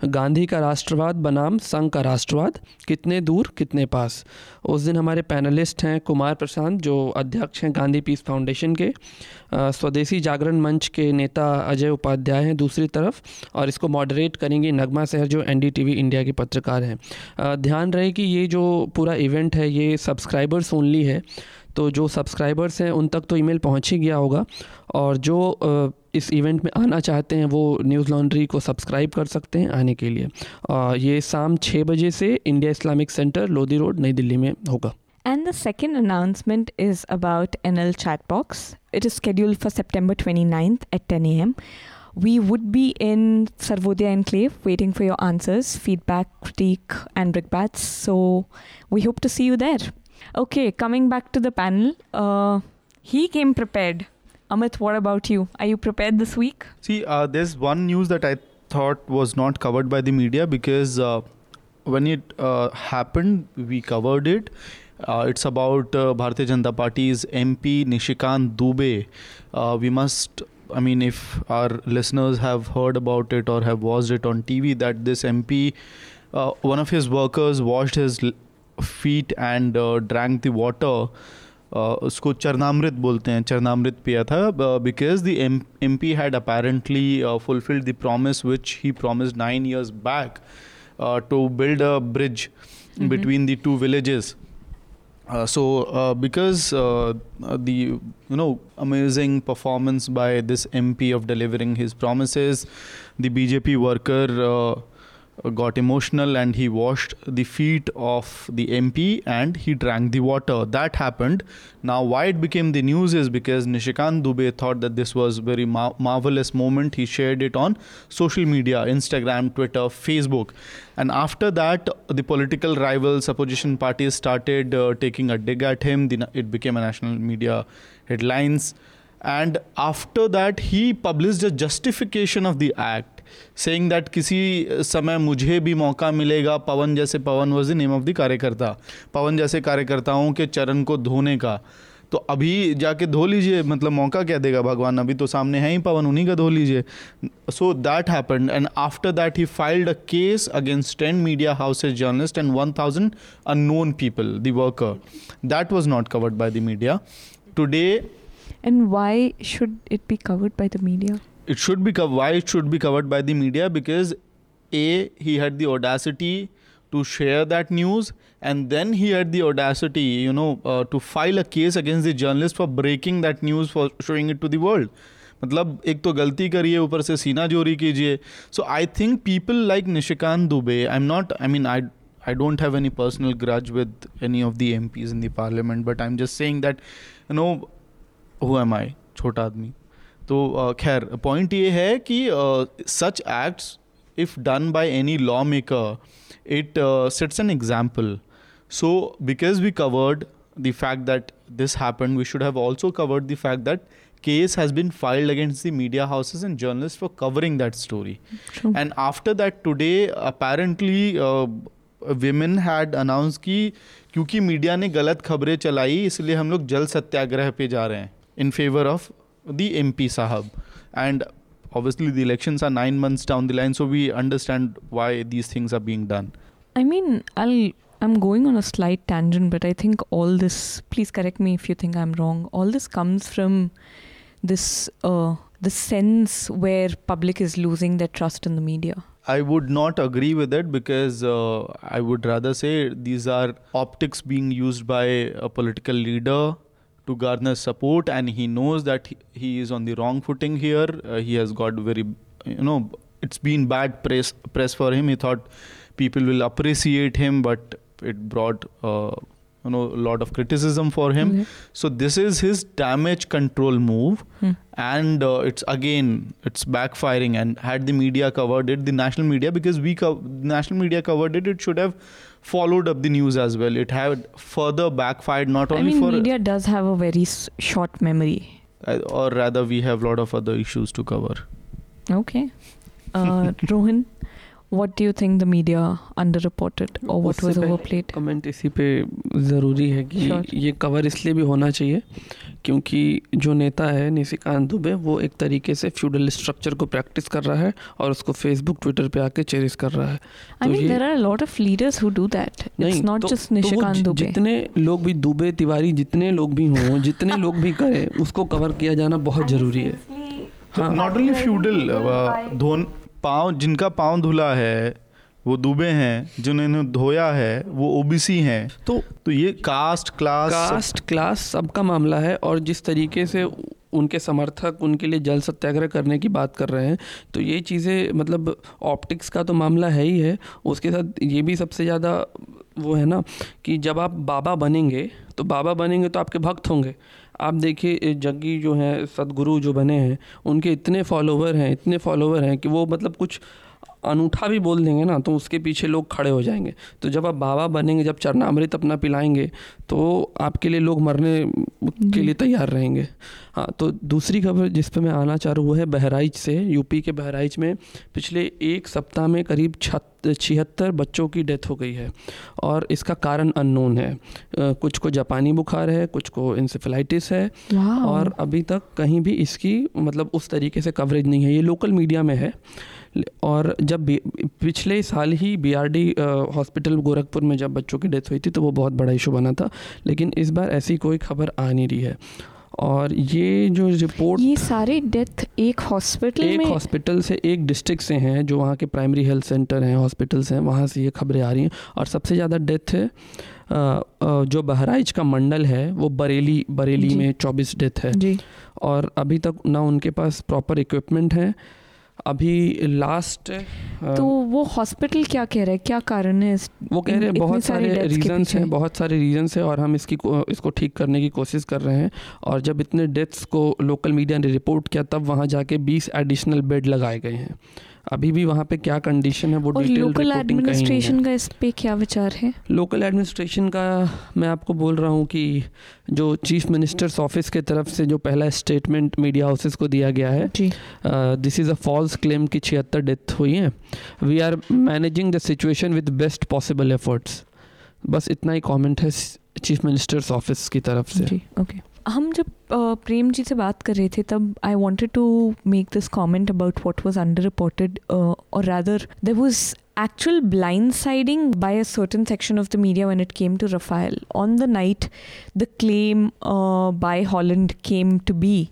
गांधी का राष्ट्रवाद बनाम संघ का राष्ट्रवाद, कितने दूर, कितने पास। उस दिन हमारे पैनलिस्ट हैं कुमार प्रशांत, जो अध्यक्ष हैं गांधी पीस फाउंडेशन के स्वदेशी जागरण मंच के नेता अजय उपाध्याय हैं दूसरी तरफ़, और इसको मॉडरेट करेंगी नगमा सहर जो एनडीटीवी इंडिया के पत्रकार हैं। ध्यान रहे कि ये जो पूरा इवेंट है, ये सब्सक्राइबर्स ओनली है तो जो सब्सक्राइबर्स हैं उन तक तो ईमेल पहुँच ही गया होगा, और जो इस इवेंट में आना चाहते हैं वो न्यूज़ लॉन्ड्री को सब्सक्राइब कर सकते हैं आने के लिए अ, ये शाम छः बजे से India Islamic Centre Lodhi Road New Delhi में होगा And the second announcement is about NL Chatbox. It is scheduled for September 29th at 10 a.m. We would be in Sarvodaya Enclave waiting for your answers, feedback, critique, and brickbats. So we hope to see you there. Okay, coming back to the panel. Uh, he came prepared. Amit, what about you? Are you prepared this week? See, uh, there's one news that I thought was not covered by the media because uh, when it uh, happened, we covered it. Uh, it's about uh, Bharatiya Janata Party's MP Nishikant Dubey. Uh, we must, I mean, if our listeners have heard about it or have watched it on TV, that this MP, uh, one of his workers washed his feet and uh, drank the water. उसको चरनामृत बोलते हैं चरनामृत पिया था because the M P had apparently fulfilled the promise which he promise nine years back to build a bridge between the two villages so because do no amazing performance by this M P of delivering his promise the BJP worker got emotional and he washed the feet of the MP and he drank the water. That happened. Now, why it became the news is because Nishikant Dubey thought that this was very mar- marvelous moment. He shared it on social media, Instagram, Twitter, Facebook, and after that, the political rivals, opposition parties started uh, taking a dig at him. The, it became a national media headlines. And after that, he published a justification of the act, saying that किसी समय मुझे भी मौका मिलेगा पवन जैसे, Pawan was the name of the कार्यकर्ता, पवन जैसे कार्यकर्ताओं के चरण को धोने का। तो अभी जाके धो लीजिए मतलब मौका क्या देगा भगवान? अभी तो सामने है ही पवन, उन्हीं का धो लीजिए। So that happened and after that he filed a case against ten media houses journalist and one thousand unknown people the worker that was not covered by the media today and why should it be covered by the media? it should be co- why it should be covered by the media because a he had the audacity to share that news and then he had the audacity you know uh, to file a case against the journalist for breaking that news for showing it to the world मतलब एक तो गलती करिए ऊपर से सीना जोरी कीजिए so I think people like Nishikant Dubey I am not I mean I I don't have any personal grudge with any of the MPs in the parliament, but I'm just saying that, you know, who am I? छोटा आदमी तो खैर point ये है कि such acts if done by any law maker it sets an example so because we covered the fact that this happen we should have also covered the fact that case has been filed against the media houses and journalist for covering that story and after that today apparently women had announce की क्योंकि media ने गलत खबरें चलाई इसलिए हम लोग जल सत्याग्रह पे जा रहे हैं in favour of the MP Sahab. And obviously, the elections are nine months down the line, so we understand why these things are being done. I mean, I'll I'm going on a slight tangent, but I think all this. Please correct me if you think I'm wrong. All this comes from this uh, the sense where public is losing their trust in the media. I would not agree with it because uh, I would rather say these are optics being used by a political leader to garner support, and he knows that he, he is on the wrong footing here. Uh, he has got very, you know, it's been bad press press for him. He thought people will appreciate him, but it brought. Uh, you know, a lot of criticism for him. Mhm. So this is his damage control move Hmm. and uh, it's again it's backfiring and had the media covered it the national media because we co- national media covered it it should have followed up the news as well. It had further backfired not I only mean, for media does have a very s- short memory. or rather we have a lot of other issues to cover. Okay, uh, [laughs] Rohan, what do you think the media underreported or what was overplayed? Comment इसी पे ज़रूरी है कि Sure. ये cover इसलिए भी होना चाहिए क्योंकि जो नेता है निशिकांत दुबे वो एक तरीके से फ्यूडल स्ट्रक्चर को प्रैक्टिस कर रहा है और उसको फेसबुक ट्विटर पे आके चेरिस कर रहा है I तो mean, ये- there are a lot of leaders who do that. It's नहीं, not तो- just तो वो Nishikant जि- Dubey. जितने लोग भी दुबे तिवारी जितने लोग भी हों जितने लोग भी करें उसको कवर किया जाना बहुत ज़रूरी है हाँ नॉट ओनली फ्यूडल धोन पाँव जिनका पाँव धुला है वो दुबे हैं जिन्होंने धोया है वो ओबीसी हैं। तो तो ये कास्ट क्लास कास्ट क्लास सबका मामला है और जिस तरीके से उनके समर्थक उनके लिए जल सत्याग्रह करने की बात कर रहे हैं तो ये चीज़ें मतलब ऑप्टिक्स का तो मामला है ही है। उसके साथ ये भी सबसे ज़्यादा वो है ना कि जब आप बाबा बनेंगे तो बाबा बनेंगे तो आपके भक्त होंगे। आप देखिए जग्गी जो है सदगुरु जो बने हैं उनके इतने फॉलोवर हैं इतने फॉलोवर हैं कि वो मतलब कुछ अनूठा भी बोल देंगे ना तो उसके पीछे लोग खड़े हो जाएँगे। तो जब आप बाबा बनेंगे जब चरणामृत अपना पिलाएँगे तो आपके लिए लोग मरने के लिए तैयार रहेंगे। हाँ तो दूसरी खबर जिस पर मैं आना चाह रहा हूँ वो है बहराइच से। यूपी के बहराइच में पिछले एक सप्ताह में करीब छत छिहत्तर बच्चों की डेथ हो गई है और इसका कारण अननोन है। कुछ को जापानी बुखार है कुछ को इंसेफेलाइटिस है और अभी तक कहीं भी इसकी मतलब उस तरीके से कवरेज नहीं है। ये लोकल मीडिया में है। और जब पिछले साल ही बीआरडी हॉस्पिटल गोरखपुर में जब बच्चों की डेथ हुई थी तो वो बहुत बड़ा इशू बना था। लेकिन इस बार ऐसी कोई खबर आ नहीं रही है। और ये जो रिपोर्ट ये सारे डेथ एक हॉस्पिटल एक हॉस्पिटल से एक डिस्ट्रिक्ट से हैं जो वहाँ के प्राइमरी हेल्थ सेंटर हैं हॉस्पिटल्स हैं वहाँ से ये खबरें आ रही हैं। और सबसे ज़्यादा डेथ है जो बहराइच का मंडल है वो बरेली बरेली में चौबीस डेथ है। जी। और अभी तक ना उनके पास प्रॉपर इक्विपमेंट है अभी लास्ट तो वो हॉस्पिटल क्या कह रहे हैं? क्या कारण है वो कह रहे हैं बहुत सारे सारे रीजंस हैं बहुत सारे रीजंस हैं और हम इसकी इसको ठीक करने की कोशिश कर रहे हैं। और जब इतने डेथ्स को लोकल मीडिया ने रिपोर्ट किया तब वहाँ जाके 20 एडिशनल बेड लगाए गए हैं। अभी भी वहाँ पे क्या कंडीशन है वो और लोकल एडमिनिस्ट्रेशन का इस पे क्या विचार है? लोकल एडमिनिस्ट्रेशन का मैं आपको बोल रहा हूँ कि जो चीफ मिनिस्टर्स ऑफ़िस के तरफ़ से जो पहला स्टेटमेंट मीडिया हाउसेस को दिया गया है this is a false claim कि छिहत्तर डेथ हुई हैं। We are managing the situation with best possible efforts बस इतना ही कॉमेंट है चीफ मिनिस्टर्स ऑफ़िस की तरफ़ से। ओके हम जब प्रेम जी से बात कर रहे थे, तब I wanted to make this comment about what was under reported or rather they was actual blind siding by a certain section of the media when it came to Rafale on the night the claim by Hollande came to be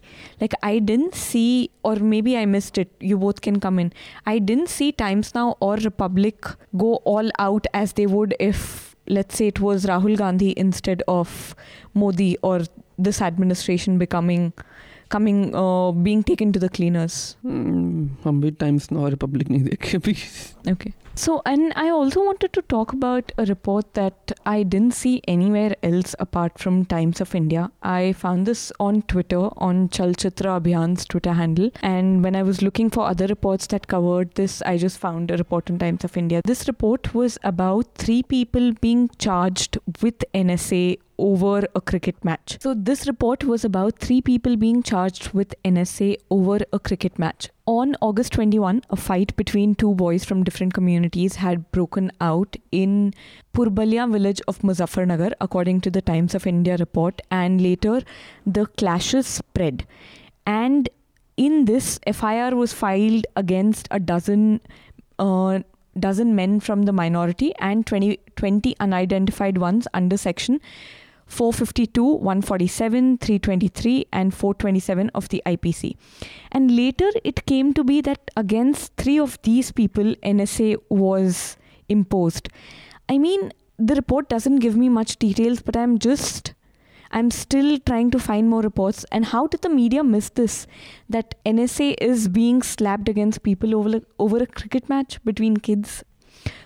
like I didn't see or maybe I missed it you both can come in I didn't see Times Now or Republic go all out as they would if let's it was Rahul Gandhi instead of Modi or this administration becoming coming uh, being taken to the cleaners हम्म, हम भी times नौ Republic नहीं देखे अभी Okay. so, and I also wanted to talk about a report that I didn't see anywhere else apart from Times of India. I found this on Twitter, on Chalchitra Abhiyan's Twitter handle. And when I was looking for other reports that covered this, I just found a report on Times of India. This report was about three people being charged with NSA over a cricket match. So, this report was about three people being charged with NSA over a cricket match. On August 21, a fight between two boys from different communities had broken out in Purbalia village of Muzaffarnagar, according to the Times of India report, and later the clashes spread. And in this, FIR was filed against a dozen. Uh, dozen men from the minority and 20, 20 unidentified ones under section 452, 147, 323, and 427 of the IPC. And later it came to be that against three of these people, NSA was imposed. I mean, the report doesn't give me much details, but I'm just. I'm still trying to find more reports. And how did the media miss this? That NSA is being slapped against people over, over a cricket match between kids.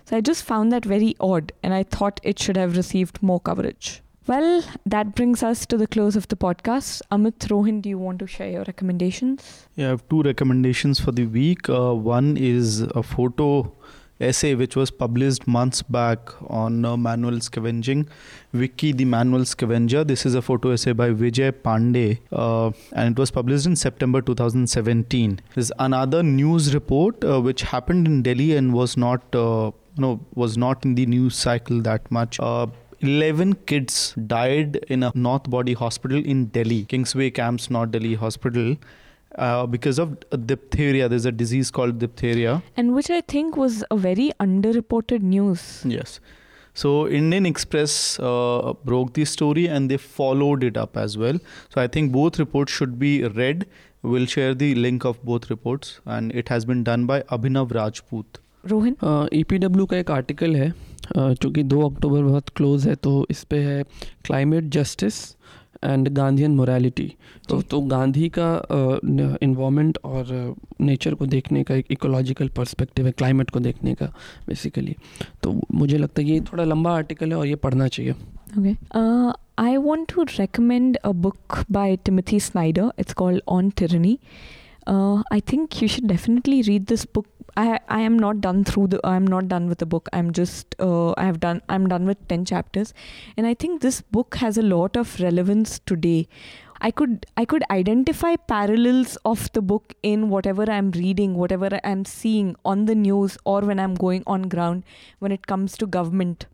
So I just found that very odd, and I thought it should have received more coverage. Well, that brings us to the close of the podcast. Amit Rohin, do you want to share your recommendations? Yeah, I have two recommendations for the week. Uh, one is a photo essay which was published months back on uh, manual scavenging, Wiki the Manual Scavenger. This is a photo essay by Vijay Pandey, uh, and it was published in September 2017. There's another news report uh, which happened in Delhi and was not. Uh, no, was not in the news cycle that much. Uh, 11 kids died in a North Body hospital in Delhi, Kingsway Camps, North Delhi Hospital, uh, because of diphtheria. There's a disease called diphtheria. And which I think was a very underreported news. Yes. So Indian Express uh, broke the story and they followed it up as well. So I think both reports should be read. We'll share the link of both reports, and it has been done by Abhinav Rajput. Rohan E P W का एक article है चूँकि दो अक्टूबर बहुत close है तो इस पे है climate justice and Gandhian morality तो तो गांधी का इन्वामेंट और नेचर को देखने का एक इकोलॉजिकल पर्सपेक्टिव है क्लाइमेट को देखने का बेसिकली तो मुझे लगता है ये थोड़ा लंबा आर्टिकल है और ये पढ़ना चाहिए I want to recommend a book by Timothy Snyder. It's called On Tyranny. Uh, I think you should definitely read this book. I I am not done through the. I'm not done with the book. I'm just. Uh, I have done. I'm done with ten chapters, and I think this book has a lot of relevance today. I could I could identify parallels of the book in whatever I'm reading, whatever I'm seeing on the news, or when I'm going on ground when it comes to government.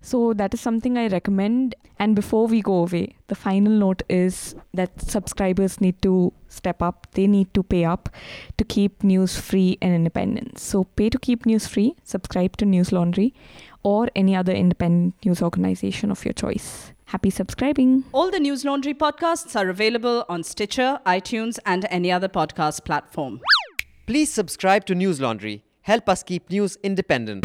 So that is something I recommend. And before we go away, the final note is that subscribers need to step up. They need to pay up to keep news free and independent. So pay to keep news free, subscribe to News Laundry or any other independent news organization of your choice. Happy subscribing. All the News Laundry podcasts are available on Stitcher, iTunes, and any other podcast platform. Please subscribe to News Laundry. Help us keep news independent.